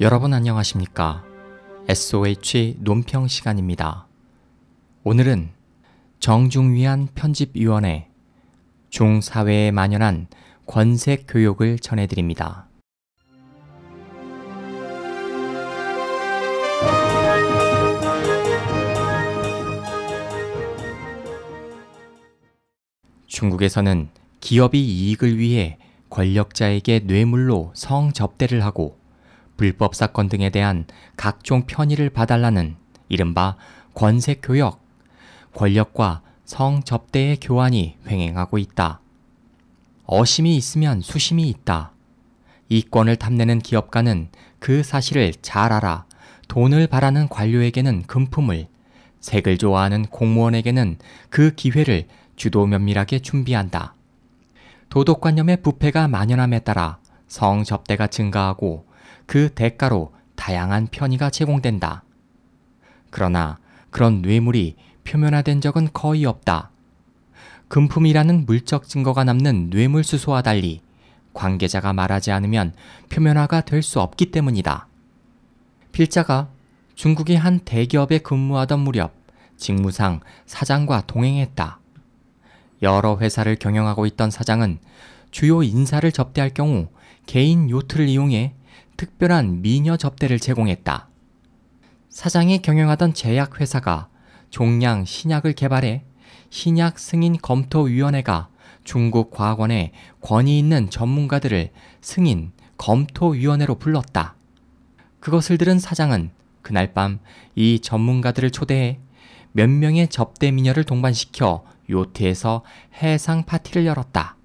여러분 안녕하십니까? SOH 논평 시간입니다. 오늘은 정중위안 편집위원회 중사회에 만연한 권색 교육을 전해드립니다. 중국에서는 기업이 이익을 위해 권력자에게 뇌물로 성접대를 하고 불법 사건 등에 대한 각종 편의를 봐달라는 이른바 권세교역, 권력과 성접대의 교환이 횡행하고 있다. 어심이 있으면 수심이 있다. 이권을 탐내는 기업가는 그 사실을 잘 알아 돈을 바라는 관료에게는 금품을, 색을 좋아하는 공무원에게는 그 기회를 주도 면밀하게 준비한다. 도덕관념의 부패가 만연함에 따라 성접대가 증가하고 그 대가로 다양한 편의가 제공된다. 그러나 그런 뇌물이 표면화된 적은 거의 없다. 금품이라는 물적 증거가 남는 뇌물수소와 달리 관계자가 말하지 않으면 표면화가 될 수 없기 때문이다. 필자가 중국의 한 대기업에 근무하던 무렵 직무상 사장과 동행했다. 여러 회사를 경영하고 있던 사장은 주요 인사를 접대할 경우 개인 요트를 이용해 특별한 미녀 접대를 제공했다. 사장이 경영하던 제약회사가 종량 신약을 개발해 신약 승인 검토위원회가 중국 과학원에 권위 있는 전문가들을 승인 검토위원회로 불렀다. 그것을 들은 사장은 그날 밤 이 전문가들을 초대해 몇 명의 접대 미녀를 동반시켜 요트에서 해상 파티를 열었다.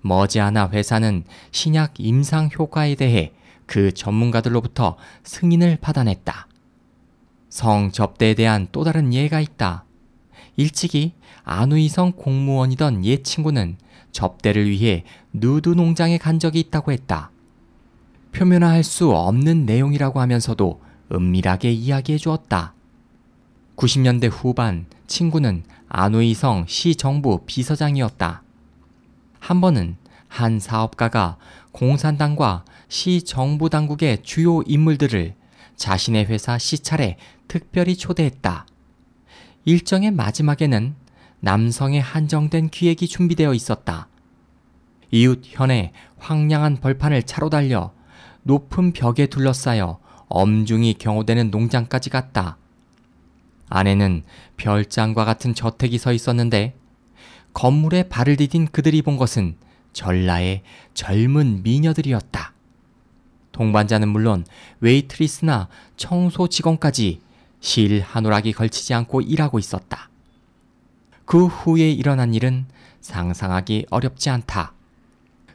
머지않아 회사는 신약 임상 효과에 대해 그 전문가들로부터 승인을 받아냈다. 성 접대에 대한 또 다른 예가 있다. 일찍이 안우이성 공무원이던 옛 친구는 접대를 위해 누드 농장에 간 적이 있다고 했다. 표면화할 수 없는 내용이라고 하면서도 은밀하게 이야기해 주었다. 90년대 후반 친구는 안우이성 시정부 비서장이었다. 한 번은 한 사업가가 공산당과 시 정부 당국의 주요 인물들을 자신의 회사 시찰에 특별히 초대했다. 일정의 마지막에는 남성의 한정된 기획이 준비되어 있었다. 이웃 현에 황량한 벌판을 차로 달려 높은 벽에 둘러싸여 엄중히 경호되는 농장까지 갔다. 안에는 별장과 같은 저택이 서 있었는데 건물에 발을 디딘 그들이 본 것은 전라의 젊은 미녀들이었다. 동반자는 물론 웨이트리스나 청소 직원까지 실 한오락이 걸치지 않고 일하고 있었다. 그 후에 일어난 일은 상상하기 어렵지 않다.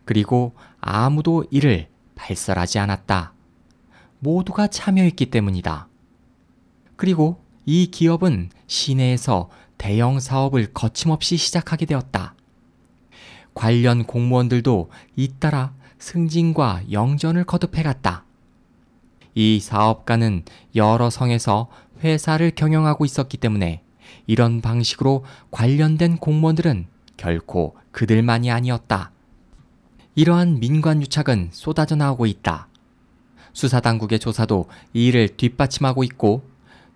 그리고 아무도 이를 발설하지 않았다. 모두가 참여했기 때문이다. 그리고 이 기업은 시내에서 대형 사업을 거침없이 시작하게 되었다. 관련 공무원들도 잇따라 승진과 영전을 거듭해갔다. 이 사업가는 여러 성에서 회사를 경영하고 있었기 때문에 이런 방식으로 관련된 공무원들은 결코 그들만이 아니었다. 이러한 민관 유착은 쏟아져 나오고 있다. 수사당국의 조사도 이 일을 뒷받침하고 있고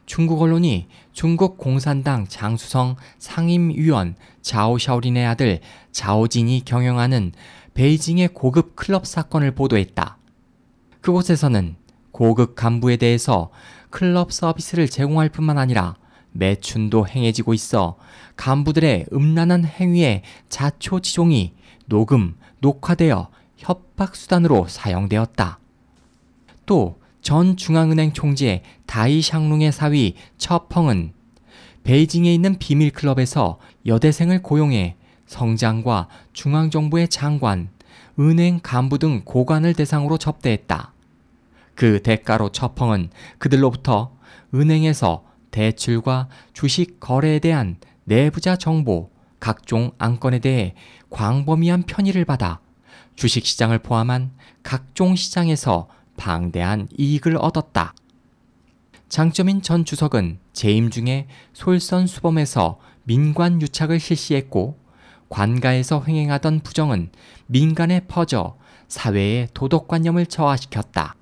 중국 언론이 중국 공산당 장수성 상임위원 자오샤오린의 아들 자오진이 경영하는 베이징의 고급 클럽 사건을 보도했다. 그곳에서는 고급 간부에 대해서 클럽 서비스를 제공할 뿐만 아니라 매춘도 행해지고 있어 간부들의 음란한 행위에 자초지종이 녹음, 녹화되어 협박수단으로 사용되었다. 또 전 중앙은행 총재 다이 샹룽의 사위 처펑은 베이징에 있는 비밀클럽에서 여대생을 고용해 성장과 중앙정부의 장관, 은행 간부 등 고관을 대상으로 접대했다. 그 대가로 처펑은 그들로부터 은행에서 대출과 주식 거래에 대한 내부자 정보, 각종 안건에 대해 광범위한 편의를 받아 주식시장을 포함한 각종 시장에서 방대한 이익을 얻었다. 장점인 전 주석은 재임 중에 솔선수범해서 민관 유착을 실시했고 관가에서 횡행하던 부정은 민간에 퍼져 사회의 도덕관념을 저하시켰다.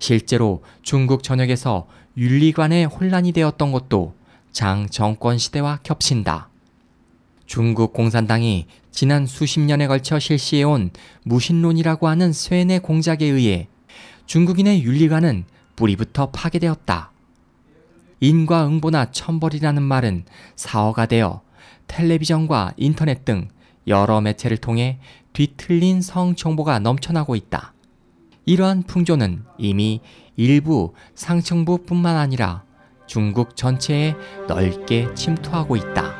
실제로 중국 전역에서 윤리관에 혼란이 되었던 것도 장 정권 시대와 겹친다. 중국 공산당이 지난 수십 년에 걸쳐 실시해온 무신론이라고 하는 쇠뇌 공작에 의해 중국인의 윤리관은 뿌리부터 파괴되었다. 인과응보나 천벌이라는 말은 사어가 되어 텔레비전과 인터넷 등 여러 매체를 통해 뒤틀린 성 정보가 넘쳐나고 있다. 이러한 풍조는 이미 일부 상층부뿐만 아니라 중국 전체에 넓게 침투하고 있다.